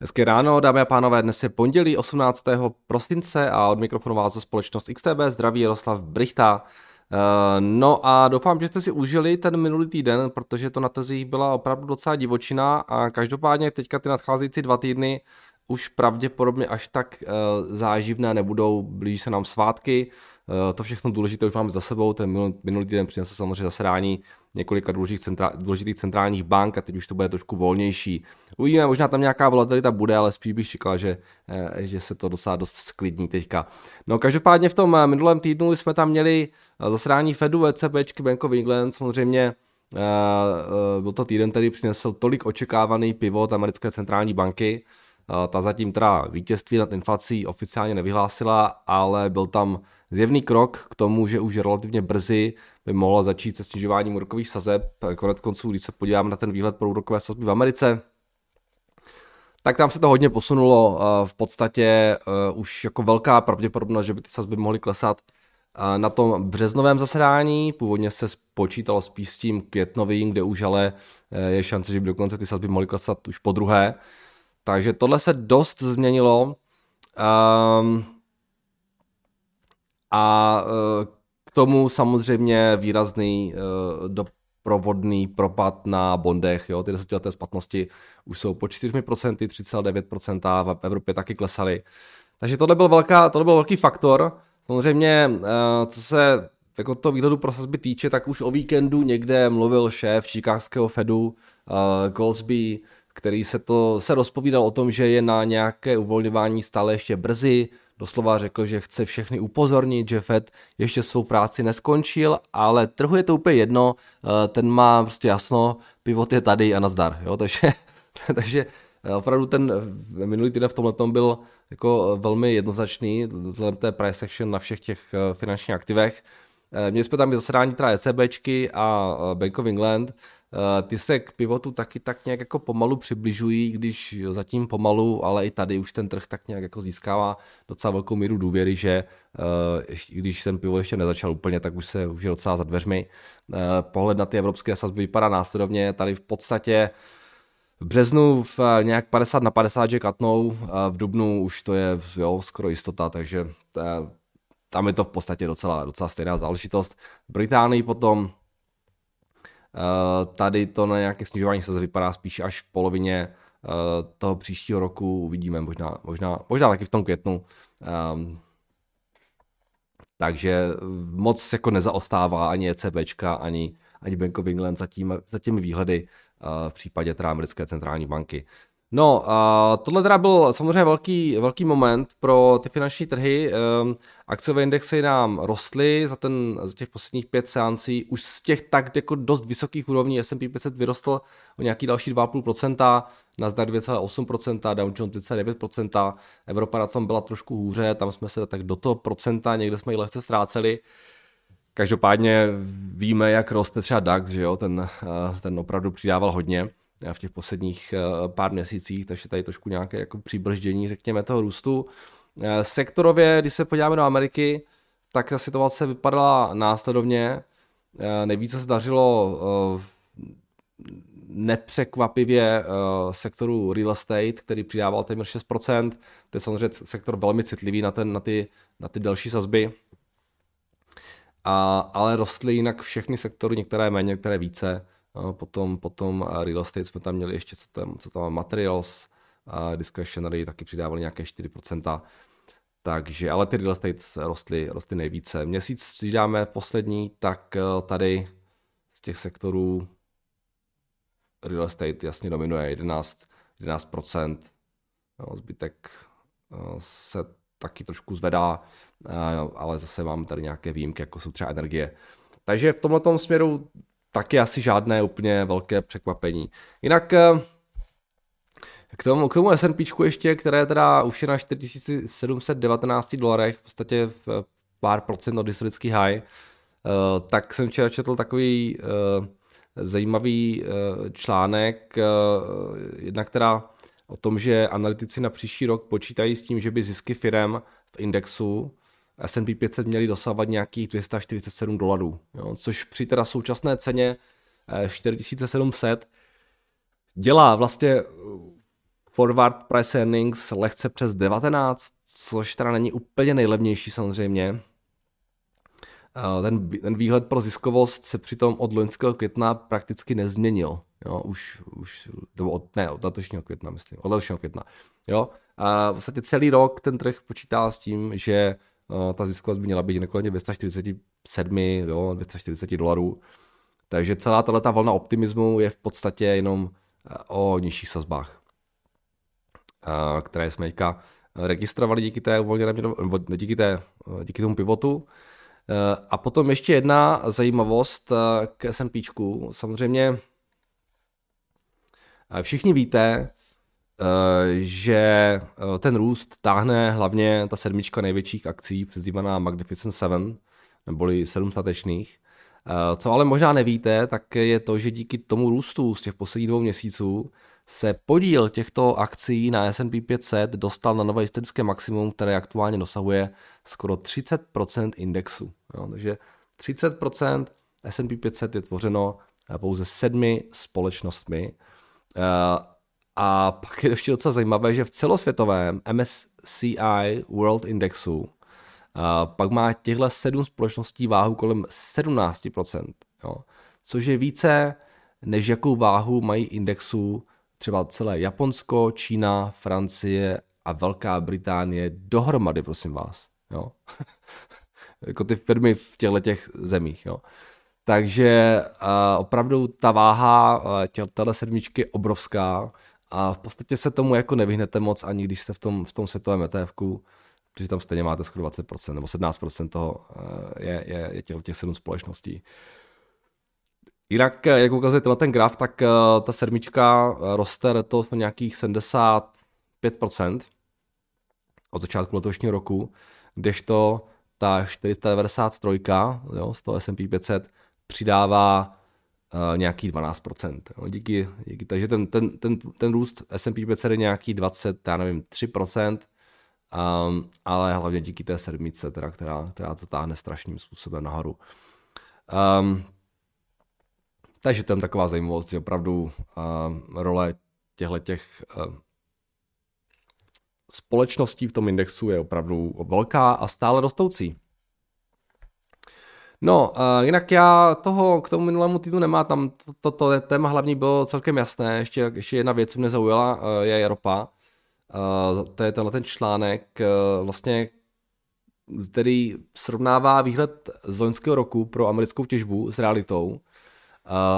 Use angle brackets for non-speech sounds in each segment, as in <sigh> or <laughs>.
Hezké ráno, dámy a pánové, dnes je pondělí 18. prosince a od mikrofonu vás společnost XTB zdraví Jaroslav Brichta. Eh, no a doufám, že jste si užili ten minulý týden, protože to na tezích byla opravdu docela divočina a každopádně teďka ty nadcházející dva týdny už pravděpodobně až tak uh, záživné nebudou, blíží se nám svátky, uh, to všechno důležité už máme za sebou, ten minulý, minulý týden přinesl samozřejmě zasedání několika důležitých, centra, důležitých centrálních bank a teď už to bude trošku volnější. Uvidíme, možná tam nějaká volatilita bude, ale spíš bych čekal, že, uh, že se to docela dost sklidní teďka. No každopádně v tom minulém týdnu jsme tam měli zasedání Fedu, ECB, Bank of England, samozřejmě byl to týden, který přinesl tolik očekávaný pivot americké centrální banky. Eh, ta zatím teda vítězství nad inflací oficiálně nevyhlásila, ale byl tam zjevný krok k tomu, že už relativně brzy by mohla začít se snižováním úrokových sazeb. Konec konců, když se podíváme na ten výhled pro úrokové sazby v Americe, tak tam se to hodně posunulo. Eh, v podstatě eh, už jako velká pravděpodobnost, že by ty sazby mohly klesat na tom březnovém zasedání. Původně se počítalo spíš s tím květnovým, kde už ale je šance, že by dokonce ty sazby mohly klesat už po druhé. Takže tohle se dost změnilo. Um, a tomu samozřejmě výrazný uh, doprovodný propad na bondech, jo, ty desetileté splatnosti už jsou po 4%, 3,9% v Evropě taky klesaly. Takže tohle byl, velká, tohle byl velký faktor. Samozřejmě, uh, co se jako to výhledu pro sazby týče, tak už o víkendu někde mluvil šéf Chicagského Fedu uh, Goldsby, který se to se rozpovídal o tom, že je na nějaké uvolňování stále ještě brzy. Doslova řekl, že chce všechny upozornit, že Fed ještě svou práci neskončil, ale trhu je to úplně jedno, eh, ten má prostě jasno, pivot je tady a nazdar, jo, <laughs> takže, takže eh, opravdu ten minulý týden v tomhle byl jako velmi jednoznačný, vzhledem té price action na všech těch eh, finančních aktivech. Měli jsme tam i zasedání teda ECBčky a Bank of England, Eh, ty se k pivotu taky tak nějak jako pomalu přibližují, když zatím pomalu, ale i tady už ten trh tak nějak jako získává docela velkou míru důvěry, že eh, když ten pivo ještě nezačal úplně, tak už se už je docela za dveřmi. Eh, pohled na ty evropské sazby vypadá následovně, tady v podstatě v březnu v nějak 50 na 50, že katnou, a v dubnu už to je jo, skoro jistota, takže tam je to v podstatě docela, docela stejná záležitost. V Británii potom Eh, tady to na nějaké snižování se vypadá spíš až v polovině eh, toho příštího roku uvidíme, možná, možná, možná taky v tom květnu. Um, takže moc jako nezaostává ani ECBčka, ani, ani Bank of England za, tím, za těmi výhledy v případě teda americké centrální banky. No, uh, tohle teda byl samozřejmě velký, velký moment pro ty finanční trhy. Um, akciové indexy nám rostly za, ten, za těch posledních pět seancí. Už z těch tak jako dost vysokých úrovní S&P 500 vyrostl o nějaký další 2,5%, Nasdaq 2,8%, Dow Jones 2,9%, Evropa na tom byla trošku hůře, tam jsme se tak do toho procenta, někde jsme ji lehce ztráceli. Každopádně víme, jak roste třeba DAX, že jo, ten, uh, ten opravdu přidával hodně v těch posledních eh, pár měsících, takže tady trošku nějaké jako přibrždění, řekněme, toho růstu. Eh, sektorově, když se podíváme do Ameriky, tak ta situace vypadala následovně. Eh, nejvíce se dařilo nepřekvapivě sektoru real estate, který přidával téměř 6%. To je samozřejmě sektor velmi citlivý na, ten, na, ty, na ty další sazby. A, ale rostly jinak všechny sektory, některé méně, některé více. Potom, potom real estate jsme tam měli ještě, co tam, co tam materials, discretionary taky přidávali nějaké 4%. Takže, ale ty real estate rostly, rostly nejvíce. Měsíc přidáme poslední, tak eh, tady z těch sektorů real estate jasně dominuje 11, 11%. No, zbytek eh, se taky trošku zvedá, eh, ale zase mám tady nějaké výjimky, jako jsou třeba energie. Takže v tomto směru taky asi žádné úplně velké překvapení. Jinak eh, k tomu, k tomu S&P ještě, které teda už je na 4719 dolarech, v podstatě v pár procent od historický high, eh, tak jsem včera četl takový eh, zajímavý článek, jedna která o tom, že analytici na příští rok počítají s tím, že by zisky firem v indexu S&P 500 měli dosávat nějakých 247 dolarů, což při teda současné ceně 4700 eh, dělá vlastně forward price earnings lehce přes 19, což teda není úplně nejlevnější samozřejmě. Ten, ten výhled pro ziskovost se přitom od loňského května prakticky nezměnil. Jo, už, už, nebo od, ne, od letošního května, myslím, od letošního května. Jo, a vlastně celý rok ten trh počítá s tím, že ta ziskovost by měla být někde 247, jo, 240 dolarů. Takže celá tato vlna optimismu je v podstatě jenom uh, o nižších sazbách, uh, které jsme teďka registrovali díky té uvolněné, nebo díky, té, díky tomu pivotu. A potom ještě jedna zajímavost k S&P. Samozřejmě všichni víte, že ten růst táhne hlavně ta sedmička největších akcí, přezdívaná Magnificent Seven, neboli sedm statečných. Co ale možná nevíte, tak je to, že díky tomu růstu z těch posledních dvou měsíců se podíl těchto akcí na S&P 500 dostal na nové historické maximum, které aktuálně dosahuje skoro 30% indexu. Jo, takže 30% S&P 500 je tvořeno pouze sedmi společnostmi. A pak je ještě docela zajímavé, že v celosvětovém MSCI World Indexu eh, pak má těchto sedm společností váhu kolem 17%, jo, což je více, než jakou váhu mají indexu třeba celé Japonsko, Čína, Francie a Velká Británie dohromady, prosím vás. Jo? <laughs> jako ty firmy v těchto těch zemích. Jo? Takže uh, opravdu ta váha uh, téhle sedmičky je obrovská a v podstatě se tomu jako nevyhnete moc ani když jste v tom, v tom světovém etf protože tam stejně máte skoro 20% nebo 17% toho uh, je, je, je těch, těch sedm společností. Jinak, jak ukazuje na ten graf, tak uh, ta sedmička roste to v nějakých 75% od začátku letošního roku, kdežto ta 493 jo, z toho S&P 500 přidává uh, nějaký 12%. Jo, díky, díky, takže ten, ten, ten, ten růst S&P 500 je nějaký 20, já nevím, 3%, um, ale hlavně díky té sedmice, teda, která, která to táhne strašným způsobem nahoru. Um, takže je taková zajímavost, že opravdu uh, role těchto těch uh, společností v tom indexu je opravdu velká a stále rostoucí. No, uh, jinak já toho k tomu minulému týdnu nemám, tam to, to, to téma hlavní bylo celkem jasné, ještě, ještě jedna věc, co mě zaujala, uh, je ropa. Uh, to je tenhle ten článek, uh, vlastně, který srovnává výhled z loňského roku pro americkou těžbu s realitou. Uh,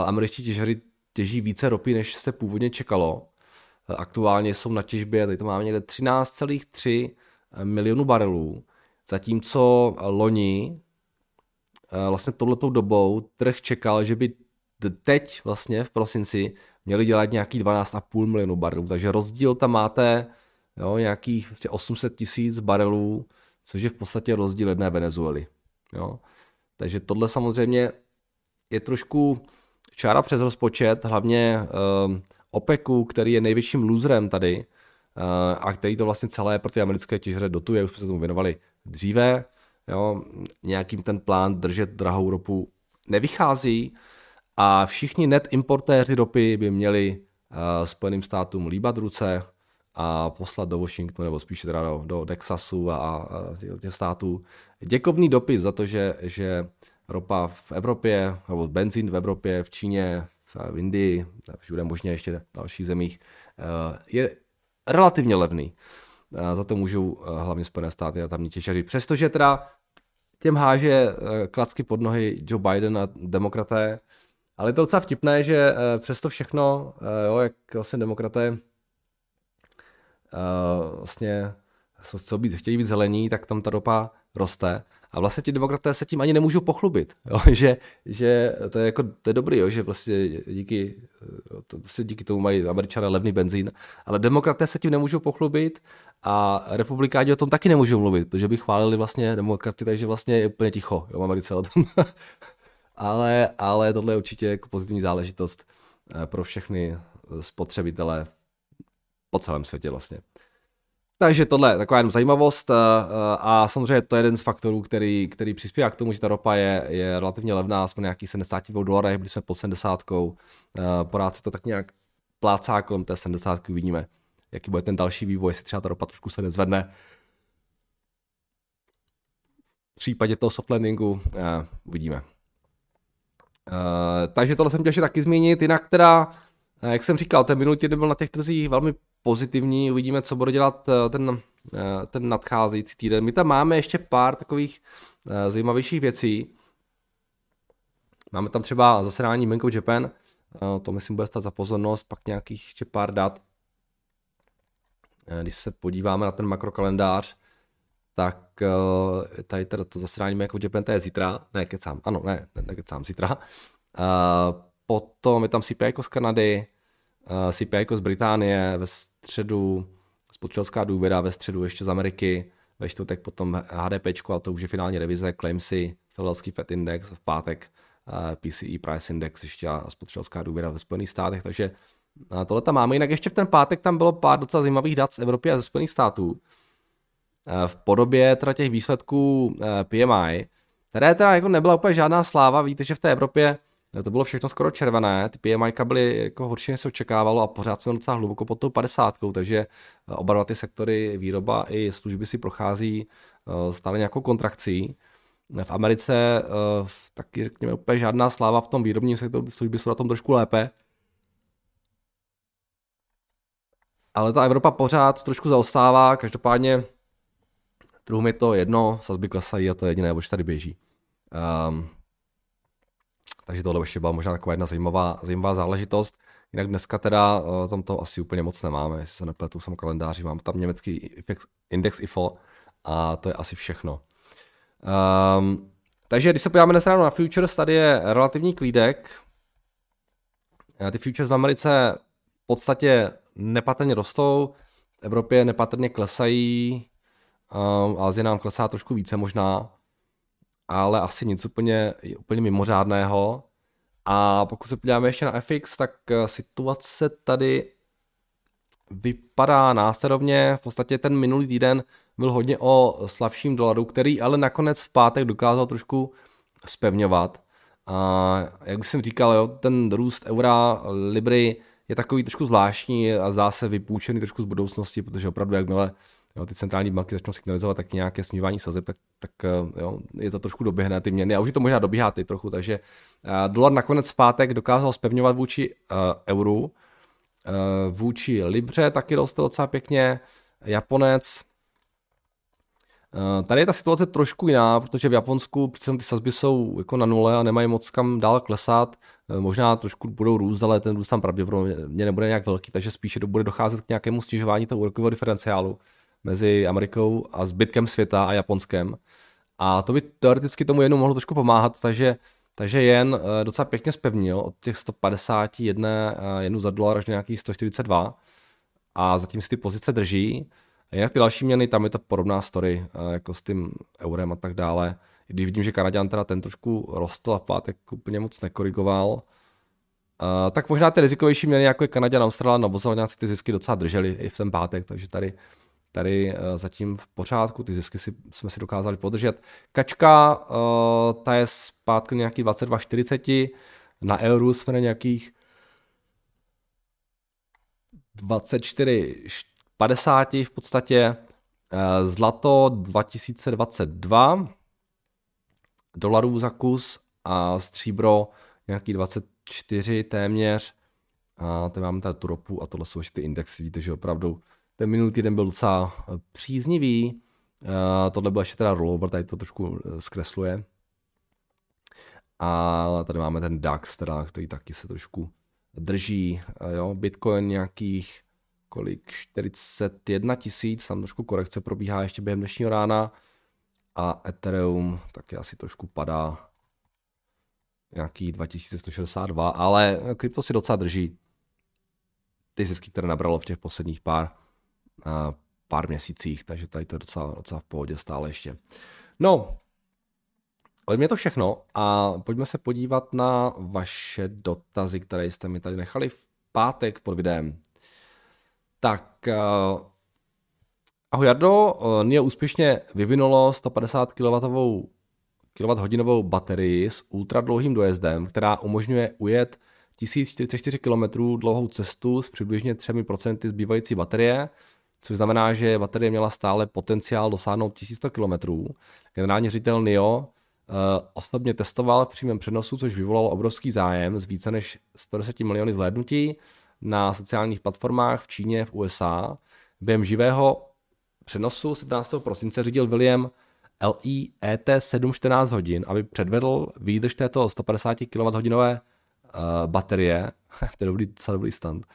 američtí těžaři těží více ropy, než se původně čekalo. Aktuálně jsou na těžbě, tady to máme někde 13,3 milionů barelů, zatímco loni eh, vlastně touhletou dobou trh čekal, že by teď vlastně v prosinci měli dělat nějaký 12,5 milionů barelů, takže rozdíl tam máte jo, nějakých 800 vlastně tisíc barelů, což je v podstatě rozdíl jedné Venezuely. Jo. Takže tohle samozřejmě je trošku čára přes rozpočet, hlavně uh, OPECu, který je největším loserem tady uh, a který to vlastně celé pro ty americké těžře dotuje, už jsme se tomu věnovali dříve, jo, nějakým ten plán držet drahou ropu nevychází a všichni net importéři ropy by měli uh, Spojeným státům líbat ruce a poslat do Washingtonu, nebo spíše teda do, do Texasu a, a těch států děkovný dopis za to, že, že ropa v Evropě, nebo benzín v Evropě, v Číně, v Indii, všude možně ještě v dalších zemích, eh, je relativně levný. Eh, za to můžou hlavně Spojené státy a tamní těžaři. Přestože teda těm háže klacky pod nohy Joe Biden a demokraté, ale je to docela vtipné, že přesto všechno, jo, jak vlastně demokraté vlastně co být, chtějí být zelení, tak tam ta ropa roste. A vlastně ti demokraté se tím ani nemůžou pochlubit, jo? <laughs> Že, že to je jako, to je dobrý, jo? že vlastně díky, to vlastně díky tomu mají američané levný benzín, ale demokraté se tím nemůžou pochlubit a republikáni o tom taky nemůžou mluvit, protože by chválili vlastně demokraty, takže vlastně je úplně ticho jo, v Americe o tom. <laughs> ale, ale tohle je určitě jako pozitivní záležitost eh, pro všechny spotřebitele po celém světě vlastně. Takže tohle je taková jenom zajímavost eh, eh, a samozřejmě to je jeden z faktorů, který, který přispívá k tomu, že ta ropa je, je relativně levná, jsme nějakých 72 dolarech, byli jsme pod 70. Eh, porád se to tak nějak plácá kolem té 70, vidíme, jaký bude ten další vývoj, jestli třeba ta ropa trošku se nezvedne. V případě toho soft landingu uh, uvidíme. Uh, takže tohle jsem chtěl taky zmínit, jinak teda, jak jsem říkal, ten minulý týden byl na těch trzích velmi pozitivní, uvidíme, co bude dělat uh, ten, uh, ten nadcházející týden. My tam máme ještě pár takových uh, zajímavějších věcí. Máme tam třeba zasedání Bank Japan, to myslím bude stát za pozornost, pak nějakých ještě pár dat. Když se podíváme na ten makrokalendář, tak tady teda to zasedání jako Japan, to je zítra, ne, kecám, ano, ne, ne, ne kecám, zítra. Potom je tam CPI jako z Kanady, uh, CPI jako z Británie, ve středu spotřebitelská důvěra, ve středu ještě z Ameriky, ve čtvrtek potom HDP, a to už je finální revize, Claimsy, Philadelphia Fed Index, v pátek uh, PCE Price Index ještě a spotřebitelská důvěra ve Spojených státech, takže uh, tohle tam máme. Jinak ještě v ten pátek tam bylo pár docela zajímavých dat z Evropy a ze Spojených států. Eh, v podobě teda těch výsledků eh, PMI, které teda jako nebyla úplně žádná sláva, víte, že v té Evropě eh, to bylo všechno skoro červené, ty PMI byly jako horší, než se očekávalo a pořád jsme docela hluboko pod tou 50, takže oba dva ty sektory, výroba i služby si prochází stále nějakou kontrakcí. V Americe taky řekněme úplně žádná sláva v tom výrobním sektoru, ty služby jsou na tom trošku lépe. Ale ta Evropa pořád trošku zaostává, každopádně Trhům je to jedno, sazby klesají a to je jediné, oč tady běží. Um, takže tohle ještě byla možná taková jedna zajímavá, zajímavá záležitost. Jinak dneska teda uh, tam to asi úplně moc nemáme, jestli se nepletu, jsem kalendáři, mám tam německý index IFO a to je asi všechno. Um, takže když se podíváme dnes ráno na futures, tady je relativní klídek. Ty futures v Americe v podstatě nepatrně rostou, v Evropě nepatrně klesají, Um, Azie nám klesá trošku více možná, ale asi nic úplně, úplně mimořádného. A pokud se podíváme ještě na FX, tak eh, situace tady vypadá následovně. V podstatě ten minulý týden byl hodně o slabším dolaru, který ale nakonec v pátek dokázal trošku spevňovat. A jak už jsem říkal, jo, ten růst eura, libry je takový trošku zvláštní a zase vypůjčený trošku z budoucnosti, protože opravdu jakmile jo, ty centrální banky začnou signalizovat tak nějaké smívání sazeb, tak, tak eh, jo, je to trošku doběhne ty měny a už to možná dobíhá ty trochu, takže uh, dolar nakonec v pátek dokázal spevňovat vůči uh, euru, uh, vůči libře taky rostl docela pěkně, Japonec, Tady je ta situace trošku jiná, protože v Japonsku přece ty sazby jsou jako na nule a nemají moc kam dál klesat. Možná trošku budou růst, ale ten růst tam pravděpodobně nebude nějak velký, takže spíše bude docházet k nějakému snižování toho úrokového diferenciálu mezi Amerikou a zbytkem světa a Japonskem. A to by teoreticky tomu jenu mohlo trošku pomáhat, takže, takže jen eh, docela pěkně spevnil od těch 151 eh, jenů za dolar až nějakých 142 a zatím si ty pozice drží. A jinak ty další měny, tam je to podobná story, eh, jako s tím eurem a tak dále. Když vidím, že Kanaděn teda ten trošku rostl a pátek úplně moc nekorigoval, uh, tak možná ty rizikovější měny, jako je Kanaděn, Australán, Novozélandáci ty zisky docela drželi i v ten pátek, takže tady tady eh, zatím v pořádku, ty zisky si, jsme si dokázali podržet. Kačka, uh, ta je zpátky nějaký 22,40, na euru jsme na nějakých 24,50 v podstatě, uh, zlato 2022 dolarů za kus a stříbro nějaký 24 téměř. A tady máme tady tu ropu a tohle jsou ještě ty indexy, víte, že opravdu ten minulý týden byl docela eh, příznivý. Uh, tohle byl ještě teda rollover, tady to trošku eh, zkresluje. A tady máme ten DAX, teda, který taky se trošku drží. Uh, jo, Bitcoin nějakých kolik, 41 tisíc, tam trošku korekce probíhá ještě během dnešního rána. A Ethereum taky asi trošku padá nějaký 2162, ale krypto si docela drží ty zisky, které nabralo v těch posledních pár pár měsících, takže tady to je docela, docela v pohodě stále ještě. No, ode mě to všechno a pojďme se podívat na vaše dotazy, které jste mi tady nechali v pátek pod videem. Tak, uh, ahoj Jardo, uh, NIO úspěšně vyvinulo 150 kWh kWh baterii s ultradlouhým dojezdem, která umožňuje ujet 1044 km dlouhou cestu s přibližně 3% zbývající baterie, což znamená, že baterie měla stále potenciál dosáhnout 1100 km. Generální ředitel NIO uh, osobně testoval v přímém přenosu, což vyvolalo obrovský zájem z více než 110 miliony zhlédnutí na sociálních platformách v Číně, v USA. Během živého přenosu 17. prosince řídil William LI ET 714 hodin, aby předvedl výdrž této 150 kWh uh, baterie. <laughs> to je dobrý, docela dobrý stand.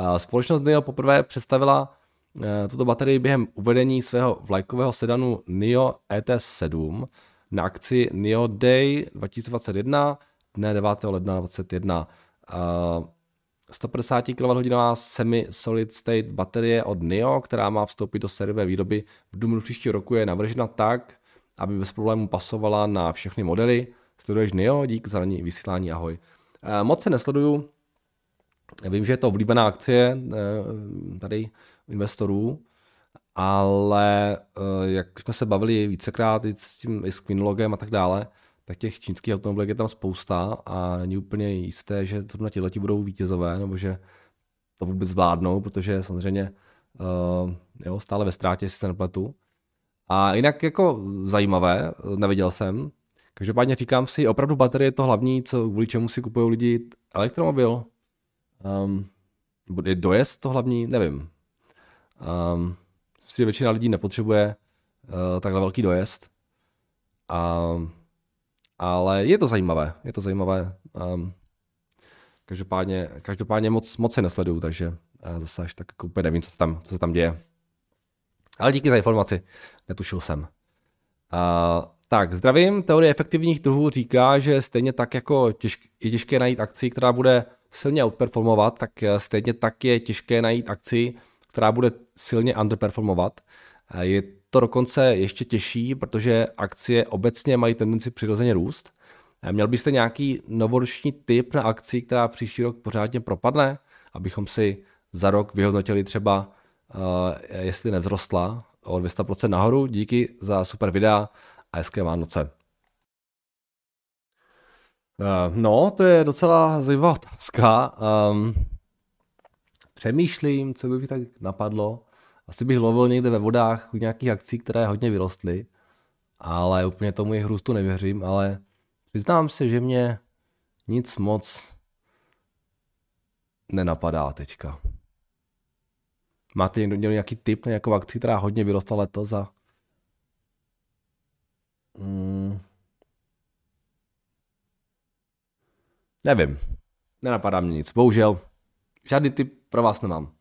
Uh, společnost NIO poprvé představila tuto baterii během uvedení svého vlajkového sedanu NIO ET7 na akci NIO Day 2021 dne 9. ledna 2021. Uh, 150 kWh semi-solid state baterie od NIO, která má vstoupit do sériové výroby v dubnu příštího roku, je navržena tak, aby bez problémů pasovala na všechny modely. Sleduješ NIO, dík za ranní vysílání, ahoj. Eh, moc se nesleduju, vím, že je to oblíbená akcie eh, tady investorů, ale eh, jak jsme se bavili vícekrát i s tím i s Quinologem a tak dále, tak těch čínských automobilek je tam spousta a není úplně jisté, že zrovna ti budou vítězové, nebo že to vůbec zvládnou, protože samozřejmě uh, jo, stále ve ztrátě, jestli se nepletu. A jinak jako zajímavé, neviděl jsem. Každopádně říkám si, opravdu baterie je to hlavní, co, kvůli čemu si kupují lidi elektromobil. Um, je dojezd to hlavní? Nevím. Um, že většina lidí nepotřebuje uh, takhle velký dojezd. Um, ale je to zajímavé, je to zajímavé. Um, každopádně, každopádně moc, moc se nesleduju, takže uh, zase až tak jako úplně nevím, co se tam, co se tam děje. Ale díky za informaci, netušil jsem. Uh, tak, zdravím. Teorie efektivních trhů říká, že stejně tak jako těžk, je těžké najít akci, která bude silně outperformovat, tak eh, stejně tak je těžké najít akci, která bude silně underperformovat. Je to dokonce ještě těžší, protože akcie obecně mají tendenci přirozeně růst. Měl byste nějaký novoroční typ na akci, která příští rok pořádně propadne, abychom si za rok vyhodnotili třeba, uh, jestli nevzrostla o 200% nahoru. Díky za super videa a hezké Vánoce. No, to je docela zajímavá otázka. Um, přemýšlím, co by mi tak napadlo. Asi bych lovil někde ve vodách u nějakých akcí, které hodně vyrostly, ale úplně tomu jejich růstu nevěřím, ale přiznám se, že mě nic moc nenapadá teďka. Máte někdo nějaký tip na nějakou akci, která hodně vyrostla letos a mm, nevím. Nenapadá mě nic. Bohužel. Žádný tip pro vás nemám.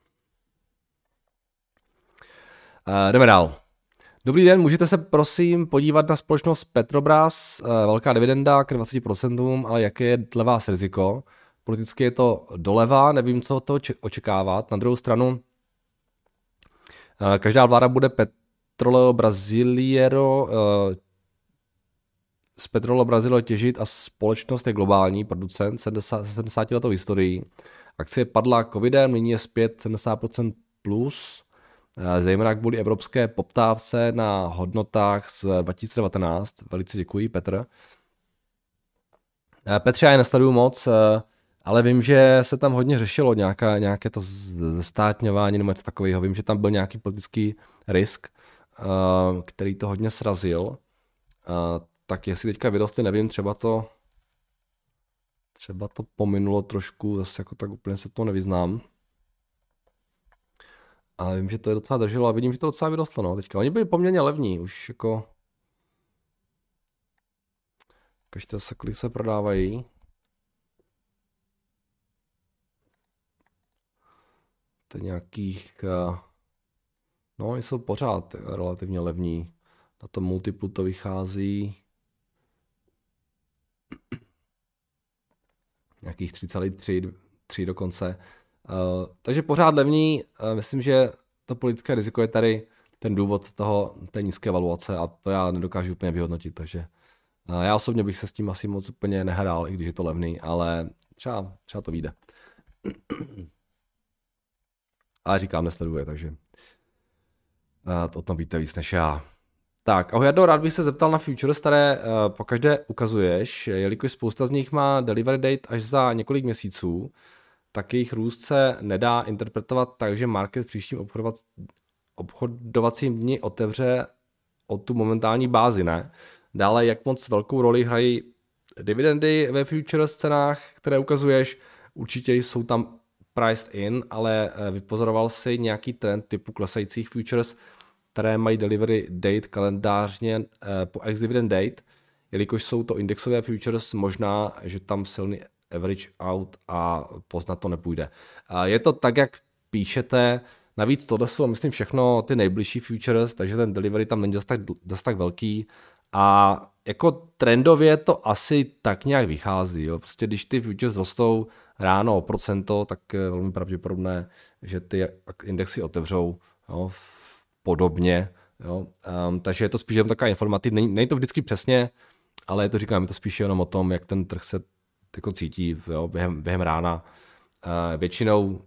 Uh, jdeme dál. Dobrý den, můžete se prosím podívat na společnost Petrobras, uh, velká dividenda k 20%, ale jaké je dle vás riziko? Politicky je to doleva, nevím, co to očekávat. Na druhou stranu, uh, každá vláda bude Petroleo Brasileiro uh, z Petroleo Brasileiro těžit a společnost je globální producent 70, 70 letou historií. Akcie padla covidem, nyní je zpět 70% plus. Eh, zejména kvůli evropské poptávce na hodnotách z 2019. Velice děkuji, Petr. Eh, Petře, já je nesleduju moc, eh, ale vím, že se tam hodně řešilo nějaká, nějaké to zestátňování nebo něco takového. Vím, že tam byl nějaký politický risk, který to hodně srazil. Tak jestli teďka vyrostly, nevím, třeba to třeba to pominulo trošku, zase jako tak úplně se to nevyznám. Ale vím, že to je docela drželo a vidím, že to docela vyrostlo, no, teďka. Oni byli poměrně levní, už jako... Každé se, kolik se prodávají. To je nějakých... Eh, no, jsou pořád relativně levní. Na tom multiplu to vychází... nějakých 3,3 3 dokonce. Uh, takže pořád levní, uh, myslím, že to politické riziko je tady ten důvod toho, té nízké valuace a to já nedokážu úplně vyhodnotit, takže uh, já osobně bych se s tím asi moc úplně nehrál, i když je to levný, ale třeba, třeba to vyjde. <clears throat> ale říkám, nesleduje, takže uh, o tom víte víc než já. Tak, ahoj Jardo, rád bych se zeptal na futures, které uh, pokaždé ukazuješ, jelikož spousta z nich má delivery date až za několik měsíců, tak jejich růst se nedá interpretovat tak, že market v příštím obchodovat, obchodovacím dni otevře o tu momentální bázi, ne? Dále, jak moc velkou roli hrají dividendy ve futures cenách, které ukazuješ, určitě jsou tam priced in, ale eh, vypozoroval si nějaký trend typu klesajících futures, které mají delivery date kalendářně eh, po ex-dividend date, jelikož jsou to indexové futures, možná, že tam silný average out a poznat to nepůjde. Je to tak, jak píšete, navíc tohle jsou, myslím, všechno ty nejbližší futures, takže ten delivery tam není zase tak, tak velký a jako trendově to asi tak nějak vychází. Jo. Prostě když ty futures rostou ráno o procento, tak je velmi pravděpodobné, že ty indexy otevřou jo, podobně. Jo. Um, takže je to spíš jenom taková informativní, není, není to vždycky přesně, ale je to říkám, je to spíš jenom o tom, jak ten trh se jako cítí jo, během, během rána. Uh, většinou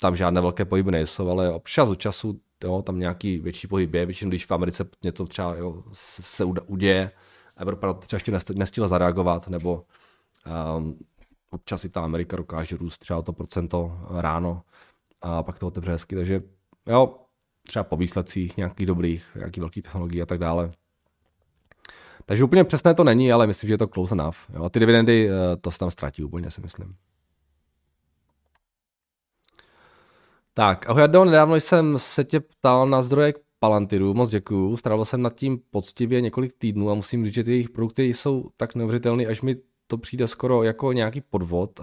tam žádné velké pohyby nejsou, ale občas od času jo, tam nějaký větší pohyb je, většinou když v Americe něco třeba jo, se uděje, Evropa třeba ještě nestihla zareagovat, nebo um, občas i ta Amerika dokáže růst třeba to procento ráno a pak to otevře hezky, takže jo, třeba po výsledcích nějakých dobrých, nějaký velký technologií a tak dále. Takže úplně přesné to není, ale myslím, že je to close enough. Jo. A ty dividendy eh, to se tam ztratí úplně, si myslím. Tak, ahoj Adon, nedávno jsem se tě ptal na zdroje Palantiru, moc děkuju. Strávil jsem nad tím poctivě několik týdnů a musím říct, že ty jejich produkty jsou tak neuvěřitelné, až mi to přijde skoro jako nějaký podvod.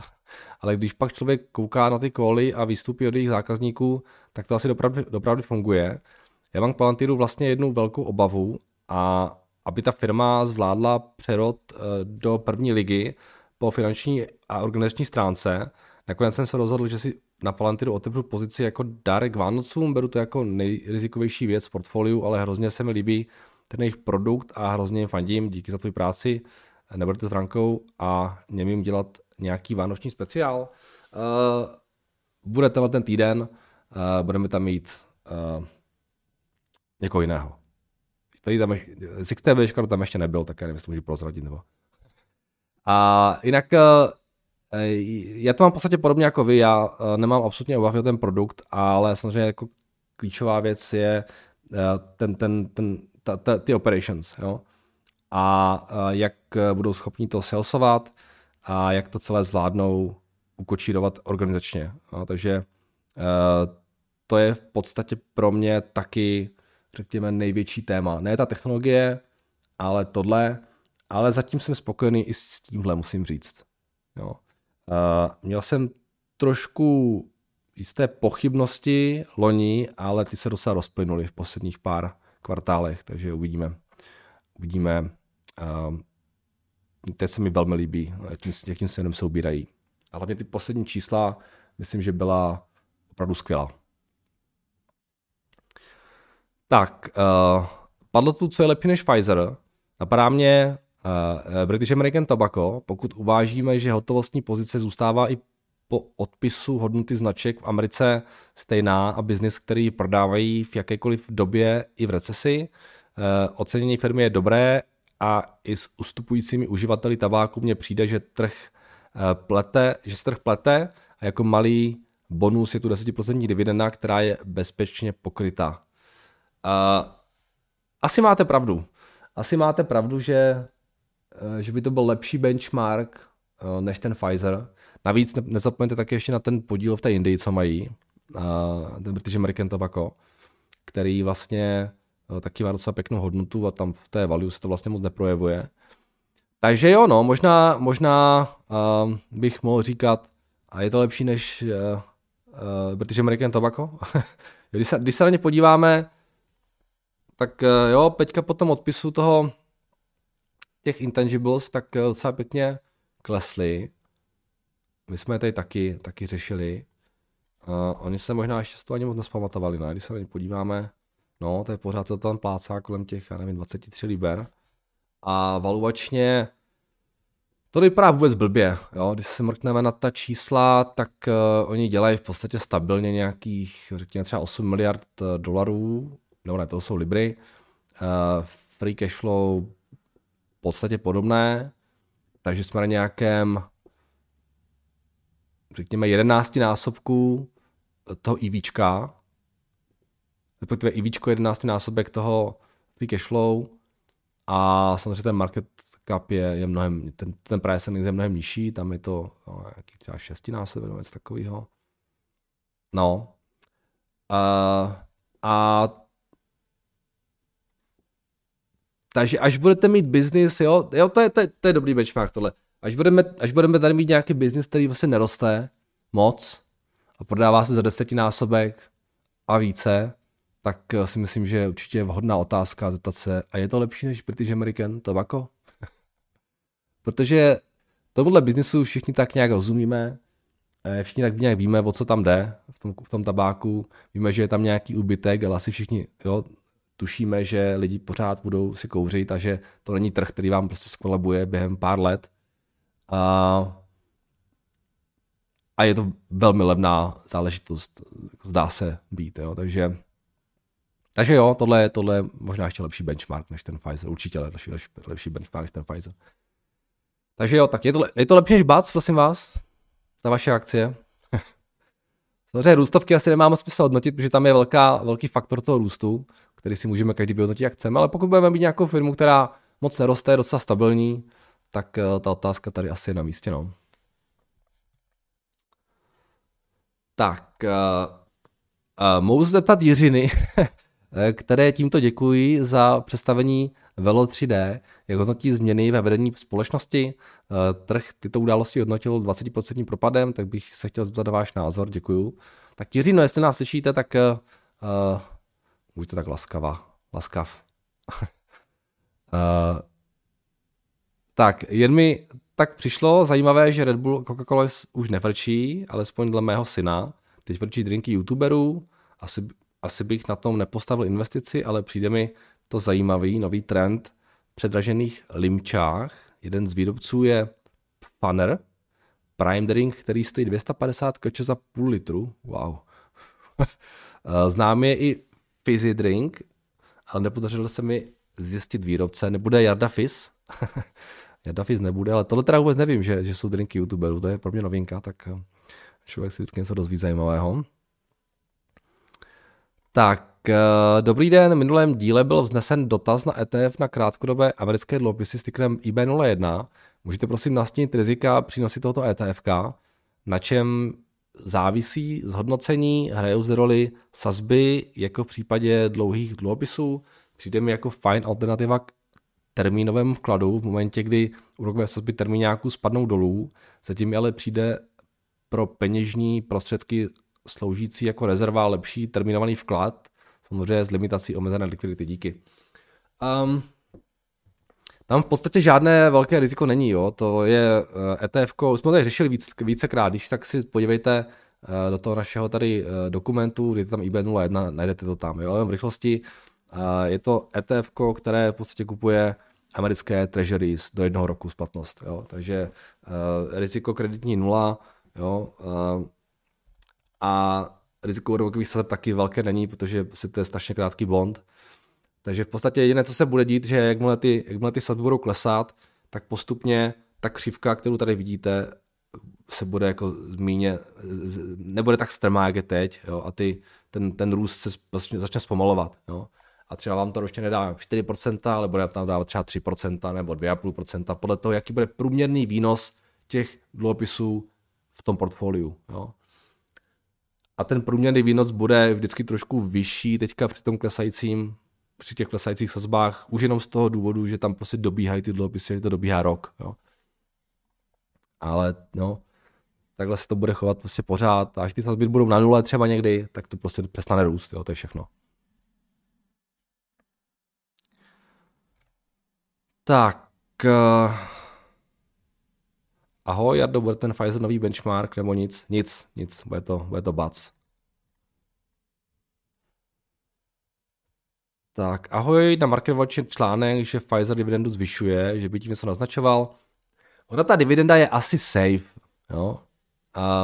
Ale když pak člověk kouká na ty koly a výstupy od jejich zákazníků, tak to asi dopravdy, dopravdy funguje. Já mám k Palantiru vlastně jednu velkou obavu a aby ta firma zvládla přerod eh, do první ligy po finanční a organizační stránce. Nakonec jsem se rozhodl, že si na Palantiru otevřu pozici jako dárek Vánocům, beru to jako nejrizikovější věc v portfoliu, ale hrozně se mi líbí ten jejich produkt a hrozně jim fandím, díky za tvůj práci, nebudete s Frankou a němím dělat nějaký vánoční speciál. Uh, bude tenhle ten týden, uh, budeme tam mít uh, někoho jiného. Tady tam, si k té tam ještě nebyl, tak já nevím, jestli můžu prozradit nebo. A jinak já to mám v podstatě podobně jako vy, já nemám absolutně obavy o ten produkt, ale samozřejmě jako klíčová věc je ten, ten, ten, ta, ta, ty operations, jo? A jak budou schopni to salesovat a jak to celé zvládnou ukočírovat organizačně. Jo? Takže to je v podstatě pro mě taky řekněme, největší téma. Ne ta technologie, ale tohle, ale zatím jsem spokojený i s tímhle, musím říct. Jo. Měl jsem trošku jisté pochybnosti loni, ale ty se docela rozplynuly v posledních pár kvartálech, takže uvidíme. Uvidíme. Uh, teď se mi velmi líbí, jakým, jakým směrem se ubírají. Ale hlavně ty poslední čísla, myslím, že byla opravdu skvělá. Tak, uh, padlo tu, co je lepší než Pfizer. Napadá mě uh, British American Tobacco, pokud uvážíme, že hotovostní pozice zůstává i po odpisu hodnoty značek v Americe stejná a biznis, který prodávají v jakékoliv době i v recesi. Uh, ocenění firmy je dobré a i s ustupujícími uživateli tabáku mně přijde, že trh uh, plete, že se trh plete a jako malý bonus je tu 10% dividenda, která je bezpečně pokrytá. Uh, asi máte pravdu. Asi máte pravdu, že, uh, že by to byl lepší benchmark než ten Pfizer. Navíc ne, nezapomeňte taky ještě na ten podíl v té Indii, co mají, ten British American Tobacco, který vlastně taky má docela pěknou hodnotu a tam v té value se to vlastně moc neprojevuje. Takže jo, no, možná, možná uh, bych mohl říkat, a je to lepší než uh, uh, British American Tobacco? <laughs> když, se, když se na ně podíváme, tak eh, jo, Peťka po tom odpisu toho těch intangibles, tak eh, docela pěkně klesly. My jsme je tady taky, taky řešili. Uh, oni se možná ještě z toho ani moc nespamatovali, ne? Když se na ně podíváme, no, to je pořád to tam plácá kolem těch, já nevím, 23 liber. A valuačně to vypadá vůbec blbě, jo? Když se mrkneme na ta čísla, tak uh, oni dělají v podstatě stabilně nějakých, řekněme třeba 8 miliard dolarů nebo ne, to jsou Libry, uh, free cash flow v podstatě podobné, takže jsme na nějakém řekněme 11 násobku toho EVčka, respektive EVčko 11 násobek toho free cash flow a samozřejmě ten market cap je, je mnohem, ten, ten price je mnohem nižší, tam je to no, jaký třeba 6 násobek nebo něco takového. No. Uh, a takže až budete mít biznis, jo, jo to, je, to, je, to je dobrý benchmark tohle. Až budeme, až budeme tady mít nějaký biznis, který vlastně neroste moc a prodává se za desetinásobek a více, tak eh, si myslím, že je určitě vhodná otázka zeptat se, a je to lepší než British American Tobacco? <laughs> Protože tomuhle biznisu všichni tak nějak rozumíme, eh, všichni tak nějak víme, o co tam jde v tom, v tom tabáku, víme, že je tam nějaký úbytek, ale asi všichni jo, tušíme, že lidi pořád budou si kouřit a že to není trh, který vám prostě skolabuje během pár let. A, a je to velmi levná záležitost, zdá se být. Jo. Takže, takže jo, tohle, je, tohle je možná ještě lepší benchmark než ten Pfizer. Určitě lepší, lepší, lepší benchmark než ten Pfizer. Takže jo, tak je to, je to lepší než BAC, prosím vás? Ta vaše akcie? <laughs> Samozřejmě růstovky asi nemá smysl hodnotit, protože tam je velká, velký faktor toho růstu, který si můžeme každý vyhodnotit, jak chceme, ale pokud budeme mít nějakou firmu, která moc neroste, je docela stabilní, tak eh, ta otázka tady asi je na místě. No. Tak, uh, uh, mohu se zeptat Jiřiny, <laughs> které tímto děkuji za představení Velo 3D, jak hodnotí změny ve vedení společnosti. Uh, trh tyto události hodnotil 20% propadem, tak bych se chtěl zeptat váš názor, děkuju. Tak Jiřino, jestli nás slyšíte, tak uh, buďte tak laskavá, laskav. uh, <laughs> tak, jen mi tak přišlo zajímavé, že Red Bull Coca-Cola už nevrčí, alespoň dle mého syna. Teď vrčí drinky youtuberů, asi, asi bych na tom nepostavil investici, ale přijde mi to zajímavý nový trend předražených limčách. Jeden z výrobců je Funner, Prime Drink, který stojí 250 koče za půl litru. Wow. <laughs> Znám je i Fizzy Drink, ale nepodařilo se mi zjistit výrobce. Nebude Jarda Fizz? <laughs> Jarda Fizz nebude, ale tohle teda vůbec nevím, že, že jsou drinky youtuberů, to je pro mě novinka, tak člověk si vždycky něco dozví zajímavého. Tak, eh, dobrý den. Minulém díle byl vznesen dotaz na ETF na krátkodobé americké dluhopisy s tykrem IB01. Můžete prosím nastínit rizika přínosy tohoto ETFK, na čem závisí zhodnocení, hrajou zde roli sazby, jako v případě dlouhých dluhopisů. Přijde mi jako fajn alternativa k termínovému vkladu v momentě, kdy úrokové sazby termíňáků spadnou dolů. Zatím ale přijde pro peněžní prostředky sloužící jako rezerva lepší terminovaný vklad, samozřejmě s limitací omezené likvidity. Díky. Um, tam v podstatě žádné velké riziko není, jo. To je ETF, eh, e už jsme tady řešili víc, vícekrát, když tak si podívejte eh, do toho našeho tady eh, dokumentu, je tam IB01, najdete to tam, jo, v rychlosti. Je to ETF, které v podstatě kupuje americké treasuries do jednoho roku splatnost, jo. Takže riziko kreditní nula, jo, a riziko úrokových sazeb taky velké není, protože si to je strašně krátký bond, takže v podstatě jediné, co se bude dít, že jakmile ty, jakmile ty sazby budou klesat, tak postupně ta křivka, kterou tady vidíte, se bude jako zmíně, nebude tak strmá, jak je teď, jo, a ty, ten, ten růst se vlastně začne zpomalovat, jo. A třeba vám to ročně nedá 4%, ale bude tam dávat třeba 3% nebo 2,5%, podle toho, jaký bude průměrný výnos těch dluhopisů v tom portfoliu, jo. A ten průměrný výnos bude vždycky trošku vyšší teďka při tom klesajícím při těch klesajících sazbách, už jenom z toho důvodu, že tam prostě dobíhají ty dluhopisy, že to dobíhá rok. Jo. Ale no, takhle se to bude chovat prostě pořád. A až ty sazby budou na nule třeba někdy, tak to prostě přestane růst. Jo, to je všechno. Tak. Ahoj, Jardo, bude ten Pfizer nový benchmark nebo nic? Nic, nic, bude to, bude to bac. Tak, ahoj, na Market článek, že Pfizer dividendu zvyšuje, že by tím něco naznačoval. Ona ta dividenda je asi safe, jo.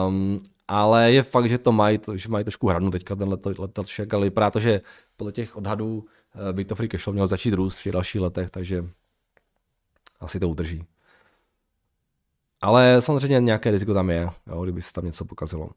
Um, ale je fakt, že to mají, že mají trošku hranu teďka ten letošek, ale vypadá to, že podle těch odhadů by to free cashflow mělo začít růst v dalších letech, takže asi to udrží. Ale samozřejmě nějaké riziko tam je, jo, kdyby se tam něco pokazilo.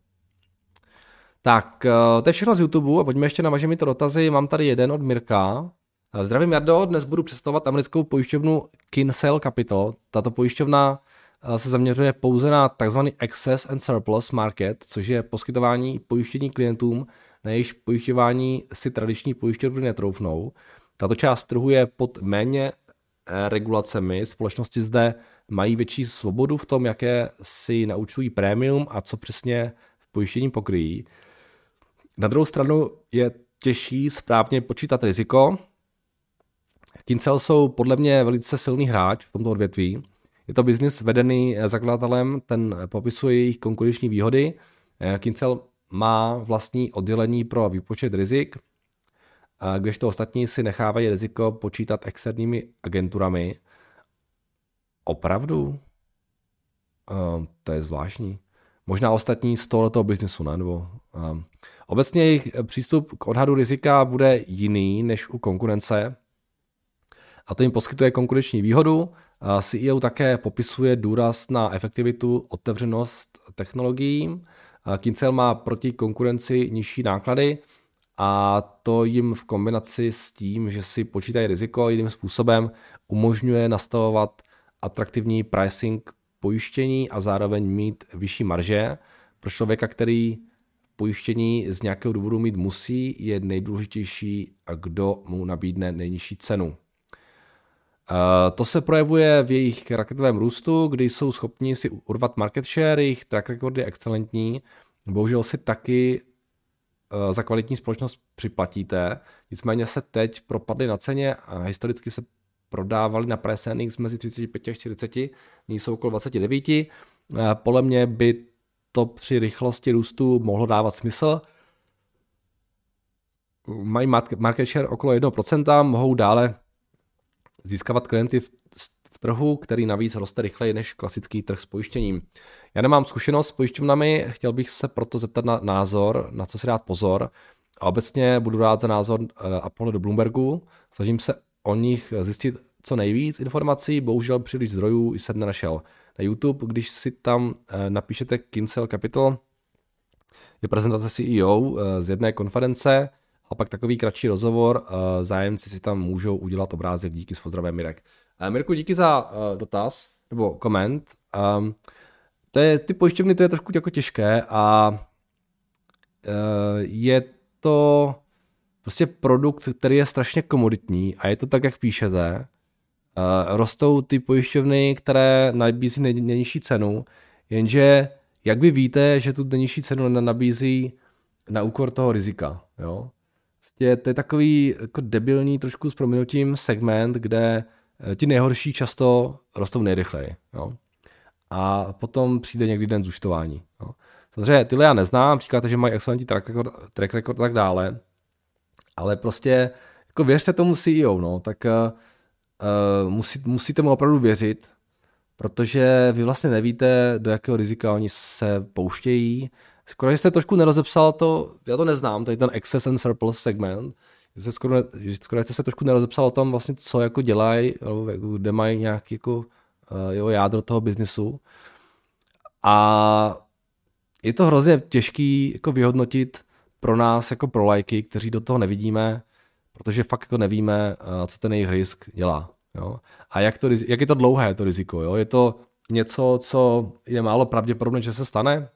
Tak, eh, to je všechno z YouTube a pojďme ještě na vaše to dotazy. Mám tady jeden od Mirka. Eh, zdravím Jardo, dnes budu představovat americkou pojišťovnu Kinsale Capital. Tato pojišťovna eh, se zaměřuje pouze na tzv. excess and surplus market, což je poskytování pojištění klientům, na jejichž pojišťování si tradiční pojišťovny netroufnou. Tato část trhu je pod méně regulacemi. Společnosti zde mají větší svobodu v tom, jaké si naučují prémium a co přesně v pojištění pokryjí. Na druhou stranu je těžší správně počítat riziko. Kincel jsou podle mě velice silný hráč v tomto odvětví. Je to biznis vedený zakladatelem, ten popisuje jejich konkurenční výhody. Kincel má vlastní oddělení pro výpočet rizik, kdežto ostatní si nechávají riziko počítat externími agenturami. Opravdu? Uh, to je zvláštní. Možná ostatní z tohoto biznesu, ne? Nebo, uh, obecně jejich přístup k odhadu rizika bude jiný než u konkurence a to jim poskytuje konkurenční výhodu. CEO také popisuje důraz na efektivitu, otevřenost technologií. Uh, Kincel má proti konkurenci nižší náklady a to jim v kombinaci s tím, že si počítají riziko jiným způsobem, umožňuje nastavovat atraktivní pricing pojištění a zároveň mít vyšší marže. Pro člověka, který pojištění z nějakého důvodu mít musí, je nejdůležitější, kdo mu nabídne nejnižší cenu. To se projevuje v jejich raketovém růstu, kdy jsou schopni si urvat market share, jejich track record je excelentní. Bohužel si taky Eh, za kvalitní společnost připlatíte, nicméně se teď propadly na ceně a historicky se prodávali na earnings mezi 35 a 40, nyní jsou okolo 29. Eh, podle mě by to při rychlosti růstu mohlo dávat smysl. Mají market share okolo 1%, mohou dále získávat klienty v trhu, který navíc roste rychleji než klasický trh s pojištěním. Já nemám zkušenost s pojišťovnami, chtěl bych se proto zeptat na názor, na co si dát pozor. A obecně budu rád za názor eh, Apollo do Bloombergu. Snažím se o nich zjistit co nejvíc informací, bohužel příliš zdrojů jsem nenašel. Na YouTube, když si tam eh, napíšete Kinsel Capital, je prezentace CEO eh, z jedné konference a pak takový kratší rozhovor. Zájemci si tam můžou udělat obrázek. Díky s pozdravem Mirek. Mirku, díky za uh, dotaz, nebo koment. Um, to je, ty pojišťovny to je trošku jako těžké a uh, je to prostě produkt, který je strašně komoditní a je to tak, jak píšete. Uh, rostou ty pojišťovny, které nabízí nej, nejnižší cenu, jenže jak vy víte, že tu nejnižší cenu nabízí na úkor toho rizika, jo? Prostě to je takový jako debilní trošku s proměnutím segment, kde Eh, ti nejhorší často rostou nejrychleji. Jo? A potom přijde někdy den zúčtování. Jo? Samozřejmě tyhle já neznám, říkáte, že mají excelentní track record, track record a tak dále, ale prostě jako věřte tomu CEO, no, tak uh, musí, musíte mu opravdu věřit, protože vy vlastně nevíte, do jakého rizika oni se pouštějí. Skoro jste trošku nerozepsal to, já to neznám, tady ten excess and surplus segment, se skoro, skoro jste se trošku nerozepsal o tom vlastně, co jako dělají, jako kde mají nějaký jako, uh, jo, jádro toho biznesu. A je to hrozně těžký jako vyhodnotit pro nás jako pro lajky, kteří do toho nevidíme, protože fakt jako nevíme, uh, co ten jejich risk dělá. Jo? A jak, to, jak je to dlouhé to riziko? Jo? Je to něco, co je málo pravděpodobné, že se stane,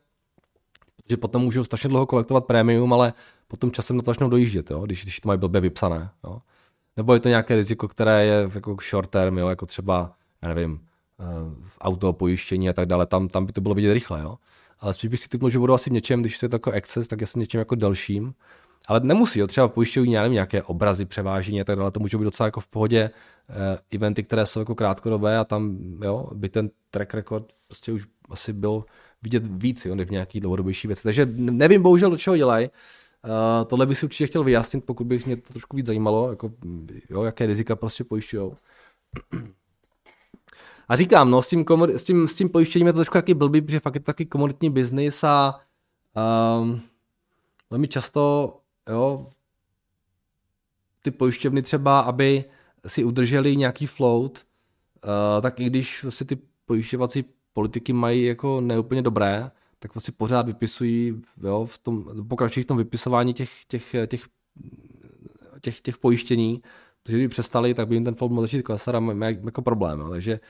že potom můžou strašně dlouho kolektovat prémium, ale potom časem na to začnou dojíždět, jo? Když, když to mají blbě vypsané. Jo? Nebo je to nějaké riziko, které je jako short term, jo? jako třeba, já nevím, uh, auto, pojištění a tak dále, tam, tam by to bylo vidět rychle. Jo? Ale spíš bych si typnul, že budou asi v něčem, když je to jako excess, tak asi něčem jako dalším. Ale nemusí, jo? třeba pojišťují nevím, nějaké obrazy, převážení a tak dále, to můžou být docela jako v pohodě uh, eventy, které jsou jako krátkodobé a tam jo, by ten track record prostě už asi byl vidět víc, jo, v nějaký dlouhodobější věci. Takže nevím bohužel, do čeho dělají. Uh, tohle bych si určitě chtěl vyjasnit, pokud bych mě to trošku víc zajímalo, jako, jo, jaké rizika prostě pojišťují. <clears throat> A říkám, no, s tím, komod- s tím, s tím pojištěním je to trošku jaký blbý, protože fakt je to taky komoditní biznis a um, velmi často, jo, ty pojišťovny třeba, aby si udrželi nějaký float, uh, tak i když vlastně ty pojišťovací politiky mají jako neúplně dobré, tak vlastně pořád vypisují, jo, v tom, pokračují v tom vypisování těch, těch, těch, těch, těch pojištění, protože kdyby přestali, tak by jim ten float mohl začít klesat a mají jako problém. Jo. Takže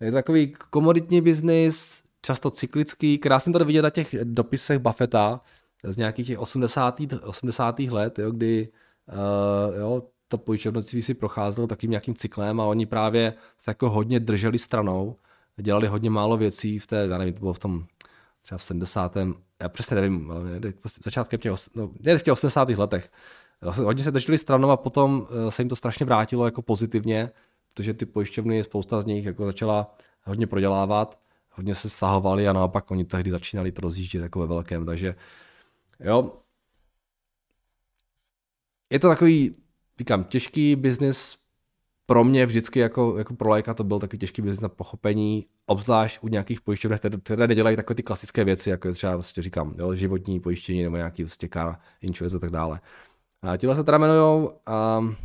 je to takový komoditní biznis, často cyklický, krásně to vidět na těch dopisech Buffetta z nějakých těch 80. 80. let, jo, kdy uh, jo, to pojišťovnictví si procházelo takým nějakým cyklem a oni právě se jako hodně drželi stranou, dělali hodně málo věcí v té, já nevím, to bylo v tom třeba v 70. Já přesně nevím, ale začátkem těch, no, v těch 80. letech. Hodně se drželi stranou a potom eh, se jim to strašně vrátilo jako pozitivně, protože ty pojišťovny, spousta z nich jako začala hodně prodělávat, hodně se sahovali a naopak oni tehdy začínali to rozjíždět jako ve velkém, takže jo, je to takový, říkám, těžký biznis pro mě vždycky jako, jako pro lajka to byl takový těžký biznis na pochopení, obzvlášť u nějakých pojišťoven, které, které nedělají takové ty klasické věci, jako je třeba vlastně říkám, jo, životní pojištění nebo nějaký vlastně car insurance a tak dále. A tihle se teda jmenují, um,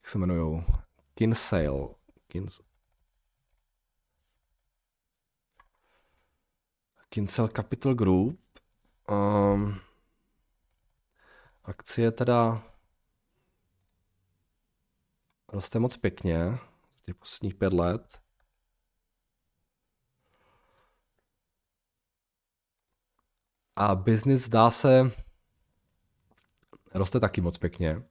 jak se jmenují? Kinsale. Kins... Kinsale Capital Group. Um, akcie teda roste moc pěkně z těch posledních pět let. A business zdá se roste taky moc pěkně.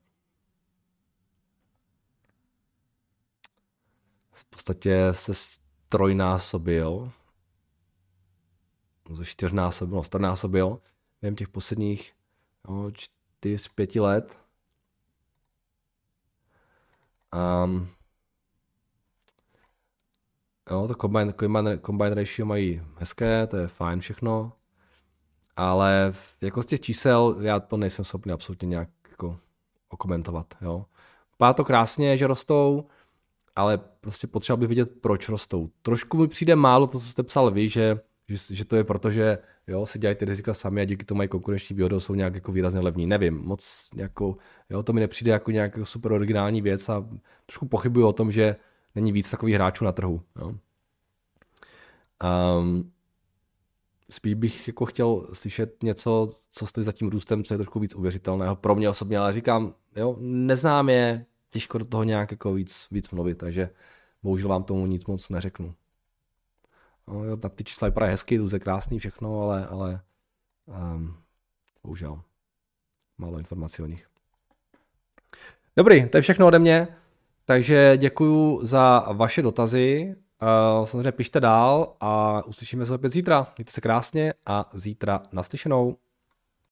V podstatě se strojnásobil, ze čtyřnásobil, no, strojnásobil během těch posledních no, čtyř, pěti let. Um, jo, to combine, combine, combine ratio mají hezké, to je fajn všechno, ale jako z těch čísel já to nejsem schopný absolutně nějak jako okomentovat, jo. Vypadá to krásně, že rostou, ale prostě potřeba bych vidět, proč rostou. Trošku mi přijde málo to, co jste psal vy, že, že, že to je proto, že jo, si dělají ty rizika sami a díky tomu mají konkurenční výhodu, jsou nějak jako výrazně levní. Nevím, moc jako, jo, to mi nepřijde jako nějak super originální věc a trošku pochybuju o tom, že není víc takových hráčů na trhu. Jo. Um, spíš bych jako chtěl slyšet něco, co stojí za tím růstem, co je trošku víc uvěřitelného pro mě osobně, ale říkám, jo, neznám je, těžko do toho nějak jako víc, víc mluvit, takže bohužel vám tomu nic moc neřeknu. No, jo, ty čísla vypadají hezky, je krásný všechno, ale, ale um, bohužel málo informací o nich. Dobrý, to je všechno ode mě, takže děkuji za vaše dotazy. Uh, samozřejmě pište dál a uslyšíme se opět zítra. Mějte se krásně a zítra naslyšenou.